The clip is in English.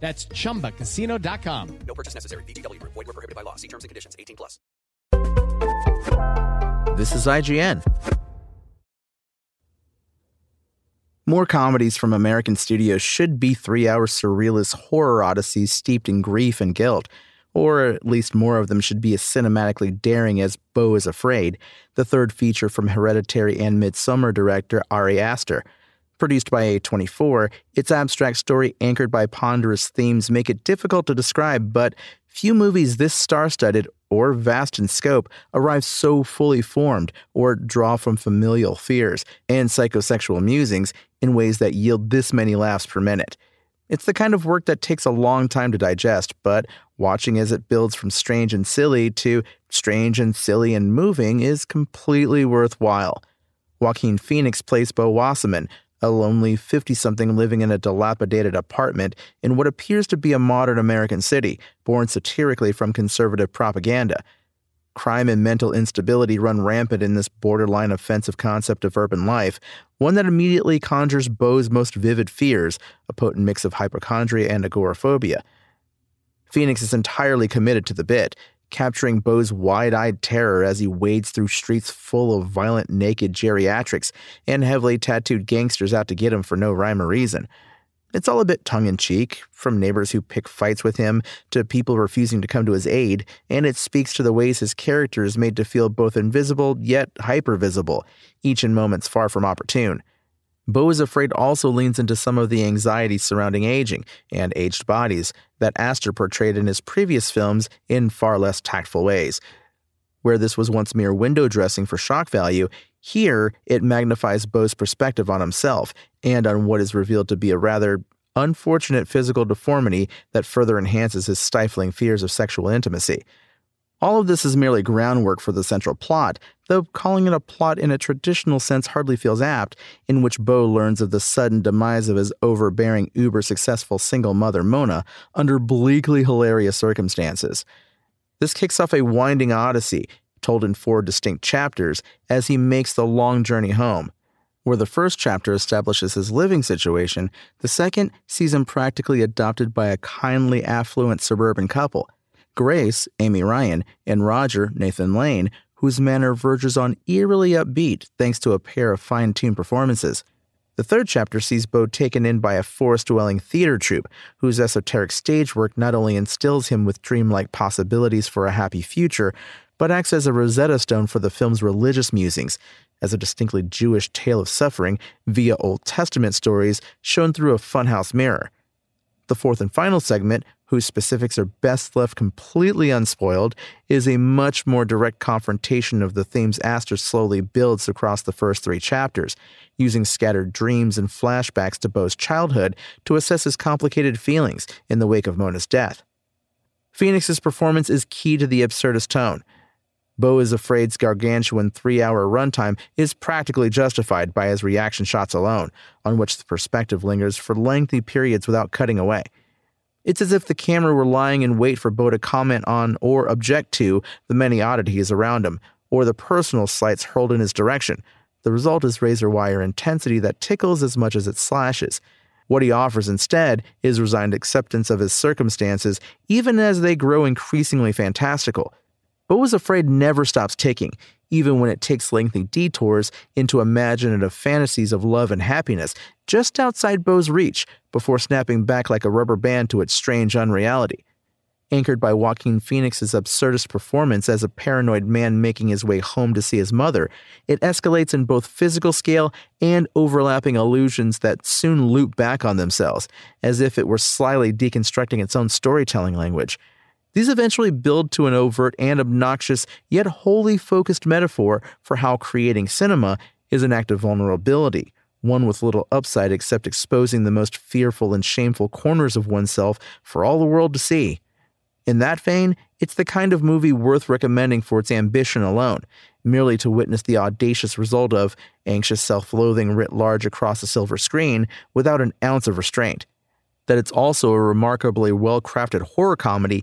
That's chumbacasino.com. No purchase necessary. VGW Group. Void were prohibited by law. See terms and conditions. 18 plus. This is IGN. More comedies from American studios should be three hour surrealist horror odysseys steeped in grief and guilt. Or at least more of them should be as cinematically daring as Beau is Afraid, the third feature from Hereditary and Midsommar director Ari Aster. Produced by A24, its abstract story anchored by ponderous themes make it difficult to describe, but few movies this star studded or vast in scope arrive so fully formed or draw from familial fears and psychosexual musings in ways that yield this many laughs per minute. It's the kind of work that takes a long time to digest, but watching as it builds from strange and silly to strange and silly and moving is completely worthwhile. Joaquin Phoenix plays Beau Wasserman, a lonely 50 something living in a dilapidated apartment in what appears to be a modern American city, born satirically from conservative propaganda. Crime and mental instability run rampant in this borderline offensive concept of urban life, one that immediately conjures Beau's most vivid fears, a potent mix of hypochondria and agoraphobia. Phoenix is entirely committed to the bit, capturing Beau's wide eyed terror as he wades through streets full of violent, naked geriatrics and heavily tattooed gangsters out to get him for no rhyme or reason. It's all a bit tongue in cheek, from neighbors who pick fights with him to people refusing to come to his aid, and it speaks to the ways his character is made to feel both invisible yet hypervisible, each in moments far from opportune. Beau is Afraid also leans into some of the anxiety surrounding aging and aged bodies that Aster portrayed in his previous films in far less tactful ways. Where this was once mere window dressing for shock value, here it magnifies Beau's perspective on himself and on what is revealed to be a rather unfortunate physical deformity that further enhances his stifling fears of sexual intimacy. All of this is merely groundwork for the central plot, though calling it a plot in a traditional sense hardly feels apt, in which Beau learns of the sudden demise of his overbearing, uber successful single mother Mona under bleakly hilarious circumstances. This kicks off a winding odyssey, told in four distinct chapters, as he makes the long journey home. Where the first chapter establishes his living situation, the second sees him practically adopted by a kindly, affluent suburban couple Grace, Amy Ryan, and Roger, Nathan Lane, whose manner verges on eerily upbeat thanks to a pair of fine tuned performances. The third chapter sees Beau taken in by a forest dwelling theater troupe, whose esoteric stage work not only instills him with dreamlike possibilities for a happy future, but acts as a Rosetta Stone for the film's religious musings, as a distinctly Jewish tale of suffering via Old Testament stories shown through a funhouse mirror. The fourth and final segment, whose specifics are best left completely unspoiled, is a much more direct confrontation of the themes Aster slowly builds across the first three chapters, using scattered dreams and flashbacks to Beau's childhood to assess his complicated feelings in the wake of Mona's death. Phoenix's performance is key to the absurdist tone. Beau is Afraid's gargantuan three hour runtime is practically justified by his reaction shots alone, on which the perspective lingers for lengthy periods without cutting away. It's as if the camera were lying in wait for Beau to comment on or object to the many oddities around him, or the personal slights hurled in his direction. The result is razor wire intensity that tickles as much as it slashes. What he offers instead is resigned acceptance of his circumstances, even as they grow increasingly fantastical. Beau is Afraid never stops ticking, even when it takes lengthy detours into imaginative fantasies of love and happiness just outside Beau's reach before snapping back like a rubber band to its strange unreality. Anchored by Joaquin Phoenix's absurdist performance as a paranoid man making his way home to see his mother, it escalates in both physical scale and overlapping illusions that soon loop back on themselves, as if it were slyly deconstructing its own storytelling language. These eventually build to an overt and obnoxious, yet wholly focused metaphor for how creating cinema is an act of vulnerability, one with little upside except exposing the most fearful and shameful corners of oneself for all the world to see. In that vein, it's the kind of movie worth recommending for its ambition alone, merely to witness the audacious result of anxious self loathing writ large across a silver screen without an ounce of restraint. That it's also a remarkably well crafted horror comedy